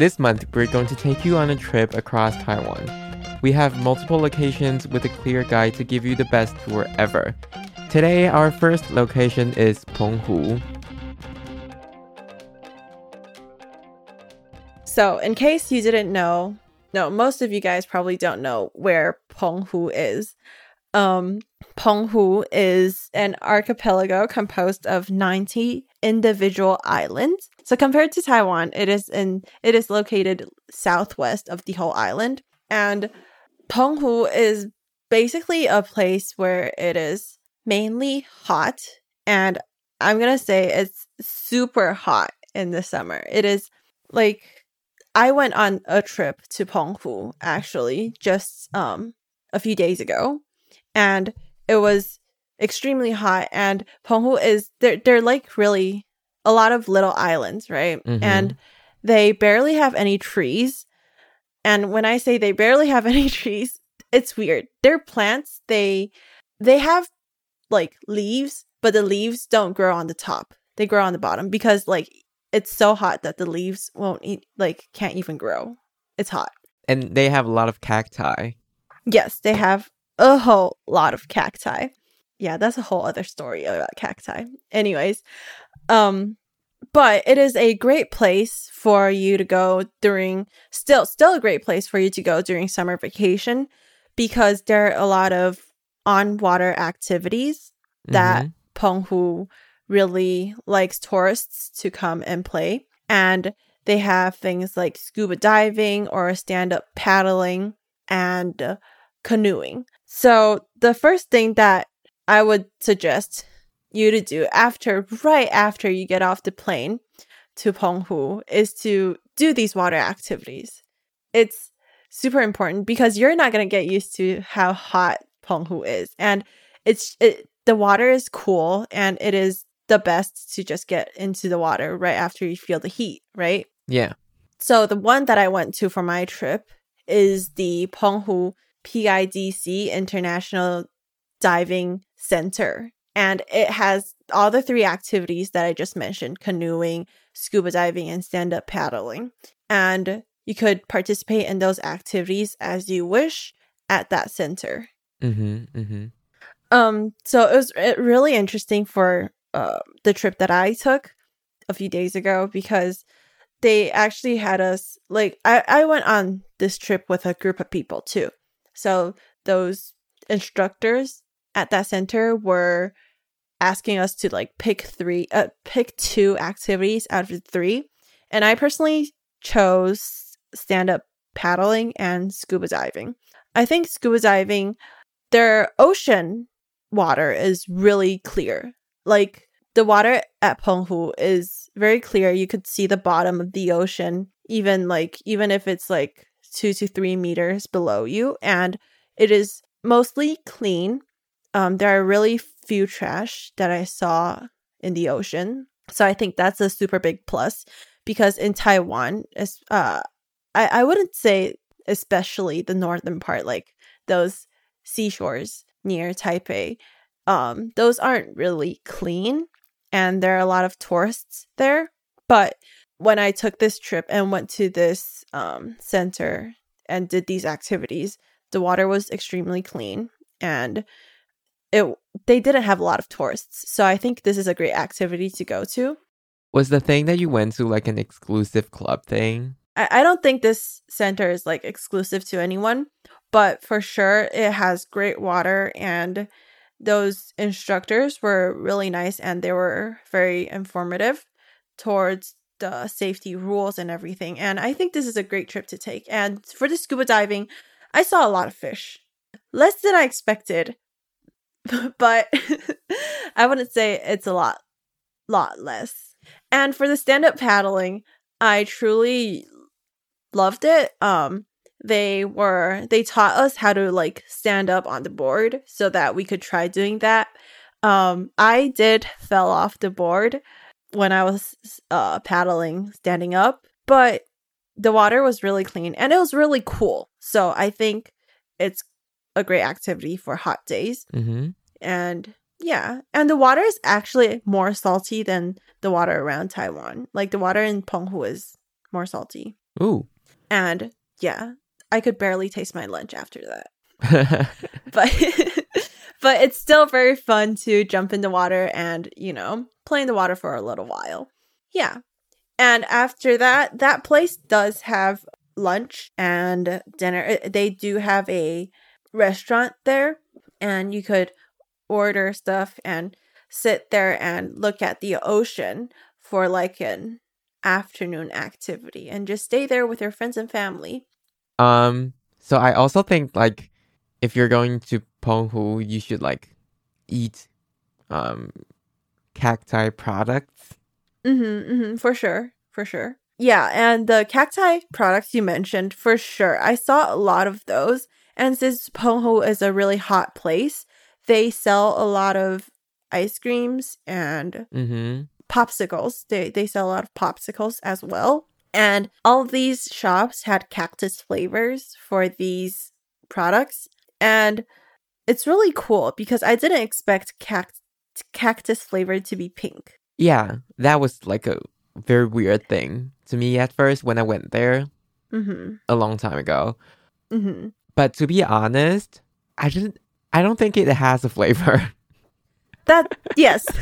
This month, we're going to take you on a trip across Taiwan. We have multiple locations with a clear guide to give you the best tour ever. Today, our first location is Penghu. So, in case you didn't know, no, most of you guys probably don't know where Penghu is. Um, Penghu is an archipelago composed of 90 individual islands. So compared to Taiwan, it is in it is located southwest of the whole island. And Penghu is basically a place where it is mainly hot and I'm to say it's super hot in the summer. It is like I went on a trip to Penghu actually just um a few days ago and it was extremely hot and Penghu is they're they're like really a lot of little islands, right? Mhm. And they barely have any trees. And when I say they barely have any trees, it's weird. They're plants. They they have like leaves, but the leaves don't grow on the top. They grow on the bottom because like it's so hot that the leaves won't eat like can't even grow. It's hot. And they have a lot of cacti. Yes, they have a whole lot of cacti. Yeah, that's a whole other story about cacti. Anyways, um but it is a great place for you to go during still still a great place for you to go during summer vacation because there are a lot of on water activities that Mhm. Penghu really likes tourists to come and play. And they have things like scuba diving or stand up paddling and canoeing. So, the first thing that I would suggest you to do after, right after you get off the plane to Penghu, is to do these water activities. It's super important because you're not going to get used to how hot Penghu is. And it's it, the water is cool and it is the best to just get into the water right after you feel the heat, right? Yeah. So the one that I went to for my trip is the Penghu PIDC International Diving Center. And it has all the three activities that I just mentioned canoeing, scuba diving, and stand up paddling. And you could participate in those activities as you wish at that center. Mm-hmm. Mm-hmm. Um, so it was really interesting for uh, the trip that I took a few days ago because they actually had us like I, I went on this trip with a group of people too. So those instructors at that center were asking us to like pick three uh pick two activities out of three. And I personally chose stand up paddling and scuba diving. I think scuba diving their ocean water is really clear. Like the water at Penghu is very clear. You could see the bottom of the ocean, even like even if it's like two to three meters below you, and it is mostly clean. Um, there are really few trash that I saw in the ocean, so I think that's a super big plus. Because in Taiwan, is uh, I I wouldn't say especially the northern part, like those seashores near Taipei, um, those aren't really clean, and there are a lot of tourists there. But when I took this trip and went to this um, center and did these activities, the water was extremely clean, and it they didn't have a lot of tourists. So I think this is a great activity to go to. Was the thing that you went to like an exclusive club thing? I, I don't think this center is like exclusive to anyone, but for sure it has great water and those instructors were really nice and they were very informative towards the safety rules and everything. And I think this is a great trip to take. And for the scuba diving, I saw a lot of fish. Less than I expected. but I wouldn't say it's a lot lot less. And for the stand-up paddling, I truly loved it. Um, they were they taught us how to like stand up on the board so that we could try doing that. Um, I did fell off the board when I was uh paddling standing up, but the water was really clean and it was really cool. So I think it's a great activity for hot days. Mm-hmm. And yeah, and the water is actually more salty than the water around Taiwan. Like the water in Penghu is more salty. Ooh. And yeah, I could barely taste my lunch after that. But but it's still very fun to jump in the water and, you know, play in the water for a little while. Yeah. And after that, that place does have lunch and dinner. They do have a restaurant there and you could order stuff and sit there and look at the ocean for like an afternoon activity and just stay there with your friends and family. um. So I also think like if you're going to Penghu, you should like eat um cacti products. Mm-hmm, mm-hmm, for sure, for sure. Yeah, and the cacti products you mentioned, for sure. I saw a lot of those. And since Penghu is a really hot place, they sell a lot of ice creams and Mm-hmm. popsicles. They they sell a lot of popsicles as well. And all these shops had cactus flavors for these products. And it's really cool because I didn't expect cact- cactus flavor to be pink. Yeah, that was like a very weird thing to me at first when I went there Mm-hmm. a long time ago. Mm-hmm. But to be honest, I didn't. I don't think it has a flavor. That yes.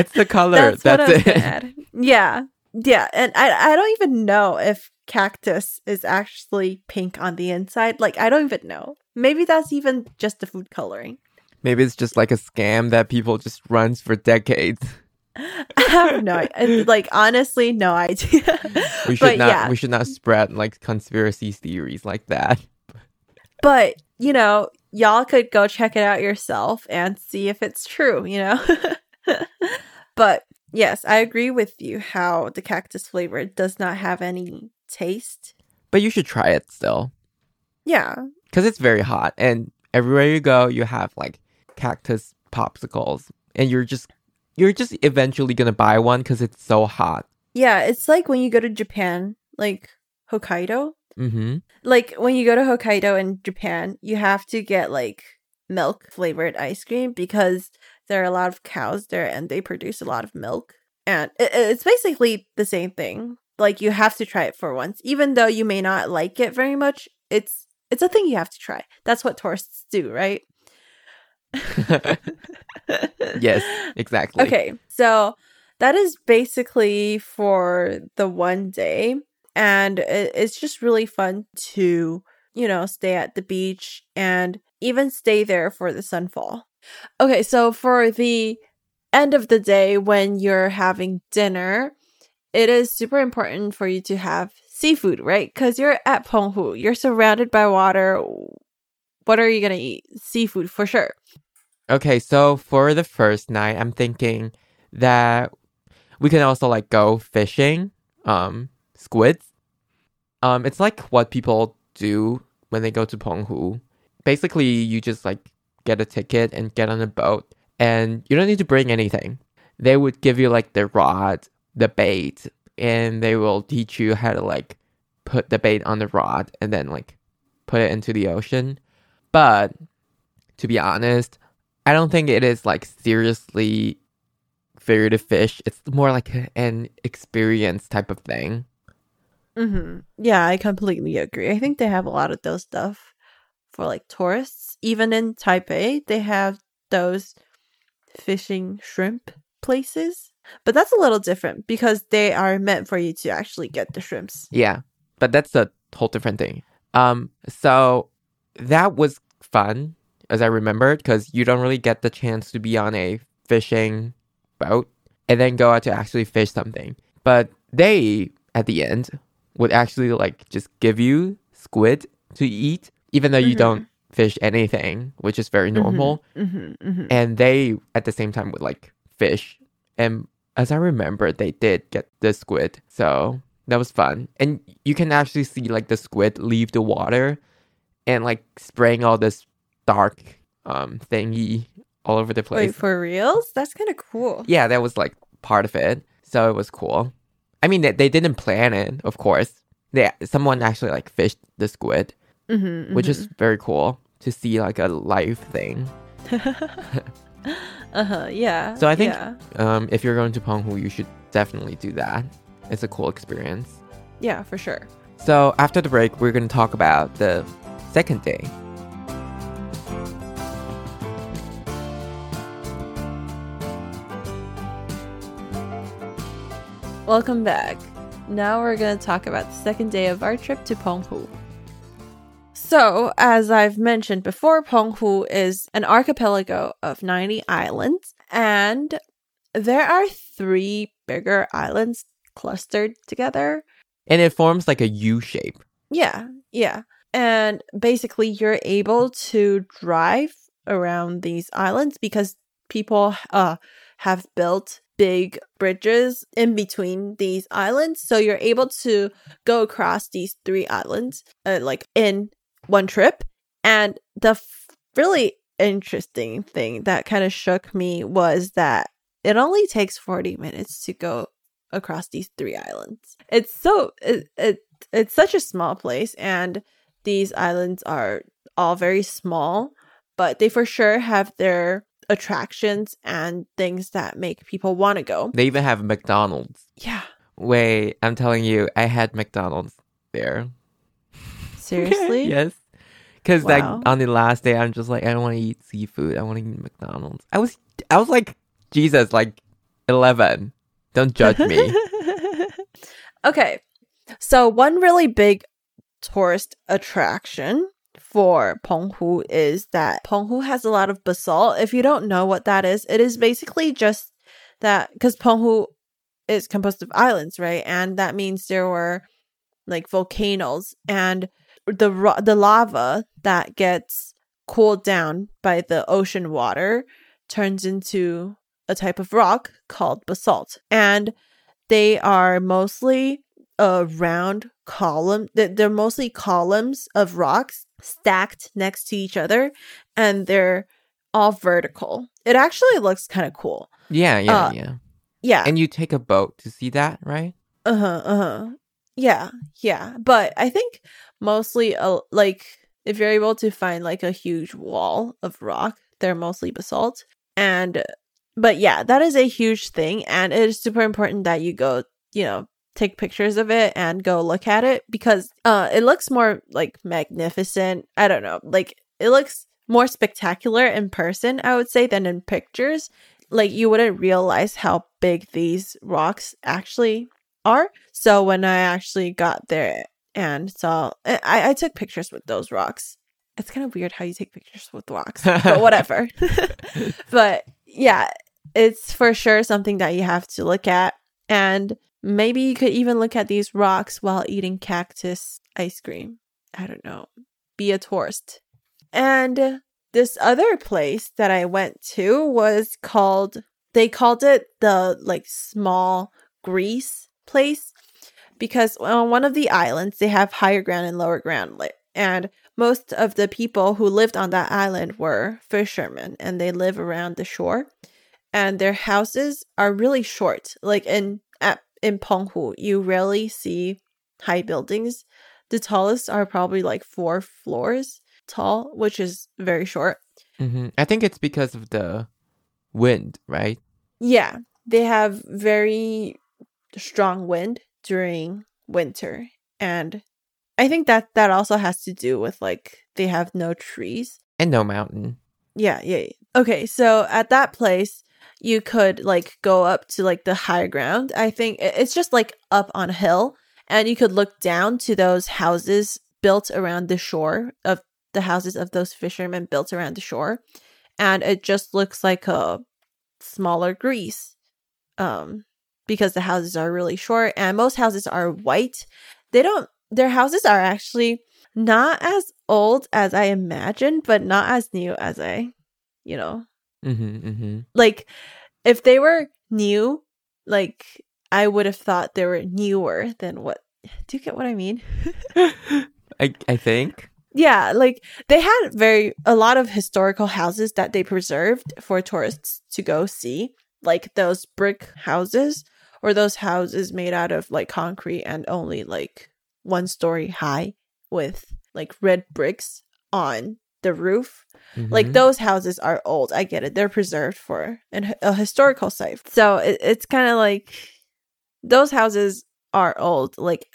it's the color. That's, That's, it. add. Yeah. Yeah. And I I don't even know if cactus is actually pink on the inside. Like I don't even know. Maybe that's even just the food coloring. Maybe it's just like a scam that people just runs for decades. I have um, no I- like honestly no idea. We should but not. yeah. We should not spread like conspiracy theories like that. But, you know, y'all could go check it out yourself and see if it's true, you know? but yes, I agree with you how the cactus flavor does not have any taste. But you should try it still, Yeah. because it's very hot, and everywhere you go, you have like cactus popsicles, and you're just you're just eventually gonna buy one because it's so hot. Yeah, it's like when you go to Japan, like Hokkaido. Mm-hmm. Like when you go to Hokkaido in Japan, you have to get like milk flavored ice cream because there are a lot of cows there and they produce a lot of milk. And it, it's basically the same thing. Like you have to try it for once, even though you may not like it very much. It's it's a thing you have to try. That's what tourists do, right? Yes, exactly. Okay, so that is basically for the one day, and it's just really fun to, you know, stay at the beach and even stay there for the sunfall. Okay, so for the end of the day when you're having dinner, it is super important for you to have seafood, right? Because you're at Penghu, you're surrounded by water. What are you gonna eat? Seafood for sure. Okay, so for the first night, I'm thinking that we can also like go fishing, um, squids. Um, it's like what people do when they go to Penghu. Basically, you just like get a ticket and get on a boat, and you don't need to bring anything. They would give you like the rod, the bait, and they will teach you how to like put the bait on the rod and then like put it into the ocean. But to be honest, I don't think it is like seriously fair to fish. It's more like an experience type of thing. Mm-hmm. Yeah, I completely agree. I think they have a lot of those stuff for like tourists. Even in Taipei, they have those fishing shrimp places. But that's a little different because they are meant for you to actually get the shrimps. Yeah, but that's a whole different thing. Um, so that was fun, as I remembered, because you don't really get the chance to be on a fishing boat and then go out to actually fish something. But they, at the end, would actually like just give you squid to eat, even though you Mhm. don't fish anything, which is very normal. Mm-hmm, mm-hmm. and they at the same time would like fish and as i remember they did get the squid so that was fun. And you can actually see like the squid leave the water and like spraying all this dark um thingy all over the place. Wait, for reals? That's kind of cool. yeah, that was like part of it. So it was cool. I mean, they, they didn't plan it, of course. They someone actually like fished the squid, Mm-hmm, which is very cool to see like a live thing. uh huh. Yeah. So I think yeah. um, if you're going to Penghu, you should definitely do that. It's a cool experience. yeah, for sure. So after the break, we're going to talk about the second day. Welcome back. Now we're going to talk about the second day of our trip to Penghu. So, as I've mentioned before, Penghu is an archipelago of 90 islands, and there are three bigger islands clustered together. And it forms like a U shape. Yeah, yeah. And basically, you're able to drive around these islands because people uh, have built big bridges in between these islands. So you're able to go across these three islands uh, like in one trip. And the f- really interesting thing that kind of shook me was that it only takes 40 minutes to go across these three islands. It's so it, it it's such a small place and these islands are all very small, but they for sure have their attractions and things that make people want to go. They even have McDonald's. Yeah. Wait, I'm telling you, I had McDonald's there. Seriously? yes. Because Wow. like on the last day, I'm just like, I don't want to eat seafood. I want to eat McDonald's. I was, I was like, Jesus, like eleven. Don't judge me. okay. So one really big tourist attraction for Penghu is that Penghu has a lot of basalt. If you don't know what that is, it is basically just that because Penghu is composed of islands, right? And that means there were like volcanoes and the the lava that gets cooled down by the ocean water turns into a type of rock called basalt. And they are mostly a round column. they- They're mostly columns of rocks stacked next to each other, and they're all vertical. It actually looks kind of cool. yeah, yeah, Uh, yeah. Yeah. And you take a boat to see that, right? Uh huh. Uh huh. Yeah. Yeah. But I think mostly, uh, like, if you're able to find like a huge wall of rock, they're mostly basalt. And, but yeah, that is a huge thing. And it is super important that you go, you know, take pictures of it and go look at it because uh it looks more like magnificent. I don't know. Like, it looks more spectacular in person, I would say, than in pictures. Like, you wouldn't realize how big these rocks actually are. So when I actually got there and saw, I, I took pictures with those rocks. It's kind of weird how you take pictures with rocks, but whatever. but yeah, it's for sure something that you have to look at. And maybe you could even look at these rocks while eating cactus ice cream. I don't know. Be a tourist. And this other place that I went to was called, they called it the like small Greece place because on one of the islands they have higher ground and lower ground and most of the people who lived on that island were fishermen and they live around the shore and their houses are really short like in in Penghu you rarely see high buildings the tallest are probably like 4 floors tall which is very short hmm I think it's because of the wind, right? Yeah, they have very strong wind during winter. And I think that that also has to do with like they have no trees. And no mountain. Yeah, yeah. yeah. Okay, so at that place you could like go up to like the higher ground. I think it's just like up on a hill and you could look down to those houses built around the shore of the houses of those fishermen built around the shore and it just looks like a smaller Greece um because the houses are really short and most houses are white. They don't their houses are actually not as old as I imagined, but not as new as I, you know, hmm hmm like if they were new, like I would have thought they were newer than what. Do you get what I mean? I I think. Yeah, like they had very a lot of historical houses that they preserved for tourists to go see, like those brick houses or those houses made out of like concrete and only like one story high with like red bricks on the roof. Like Mhm. those houses are old. I get it. They're preserved for an, a historical site. So it, it's kind of like those houses are old. Like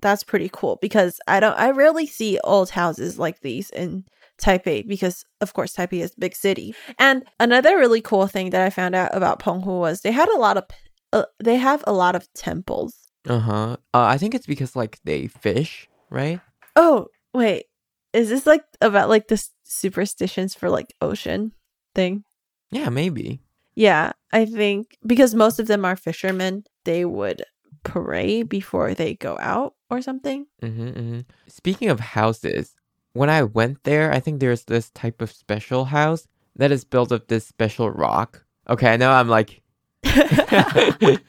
that's pretty cool because I don't I rarely see old houses like these in Taipei because of course Taipei is a big city. And another really cool thing that I found out about Penghu was they had a lot of uh, they have a lot of temples. Uh-huh. Uh I think it's because like they fish, right? Oh, wait. Is this like about like the superstitions for like ocean thing? Yeah, maybe. Yeah, I think because most of them are fishermen, they would pray before they go out or something. hmm hmm Speaking of houses, when I went there, I think there's this type of special house that is built of this special rock. Okay, I know I'm like,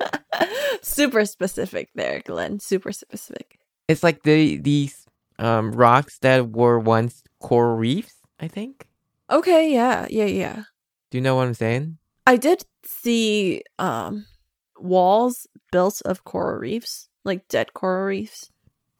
Super specific there, Glenn. Super specific. it's like the these um rocks that were once coral reefs. I think. Okay, yeah, yeah, yeah. Do you know what I'm saying? I did see um walls built of coral reefs, like dead coral reefs.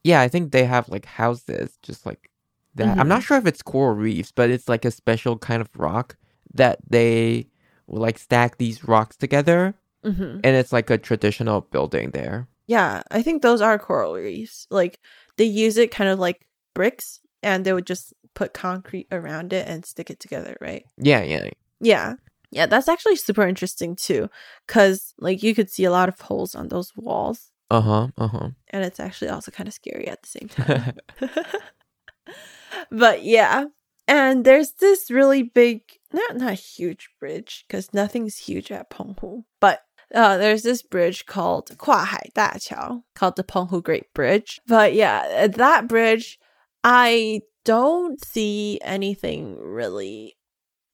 Yeah, I think they have like houses just like that. I'm not sure if it's coral reefs, but it's like a special kind of rock that they will like stack these rocks together, hmm and it's like a traditional building there. Yeah, I think those are coral reefs. Like they use it kind of like bricks, and they would just put concrete around it and stick it together, right? Yeah, yeah. Yeah. Yeah, that's actually super interesting too. Cause like you could see a lot of holes on those walls. Uh huh. Uh huh. And it's actually also kind of scary at the same time. but yeah. And there's this really big not not huge bridge, because nothing's huge at Penghu. But uh, there's this bridge called Kuahai Da Qiao, called the Penghu Great Bridge. But yeah, that bridge, I don't see anything really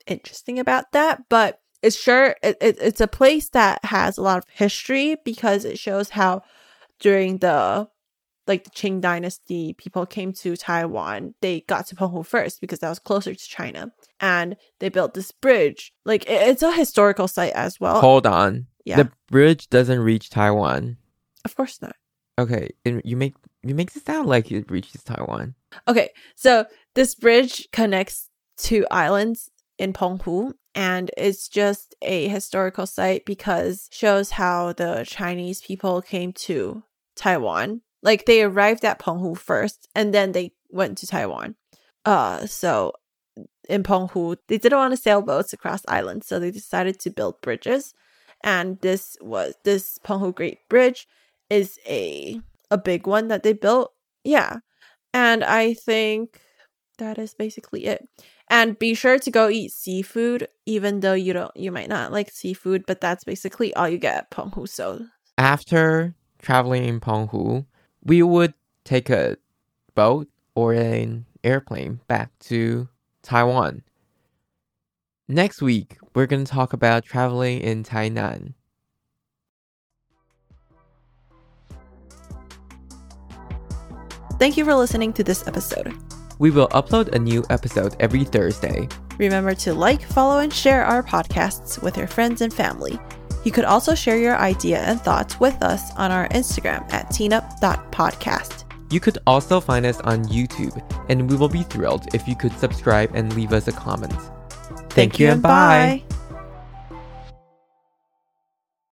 interesting about that, but it's sure it, it, it's a place that has a lot of history because it shows how during the like the Qing dynasty, people came to Taiwan. They got to Penghu first because that was closer to China, and they built this bridge. Like it, it's a historical site as well. Hold on, yeah, The bridge doesn't reach Taiwan. of course not. Okay, and you make you make it sound like it reaches Taiwan. Okay, so this bridge connects two islands in Penghu, and it's just a historical site because shows how the Chinese people came to Taiwan. Like they arrived at Penghu first, and then they went to Taiwan. Uh, so in Penghu, they didn't want to sail boats across islands, so they decided to build bridges. And this was this Penghu Great Bridge is a a big one that they built. Yeah. And I think that is basically it. And be sure to go eat seafood, even though you don't you might not like seafood, but that's basically all you get at Penghu. So After traveling in Penghu, we would take a boat or an airplane back to Taiwan. Next week, we're going to talk about traveling in Tainan. thank you for listening to this episode. We will upload a new episode every Thursday. Remember to like, follow, and share our podcasts with your friends and family. You could also share your idea and thoughts with us on our Instagram at teenup.podcast. You could also find us on YouTube, and we will be thrilled if you could subscribe and leave us a comment. Thank, you and bye.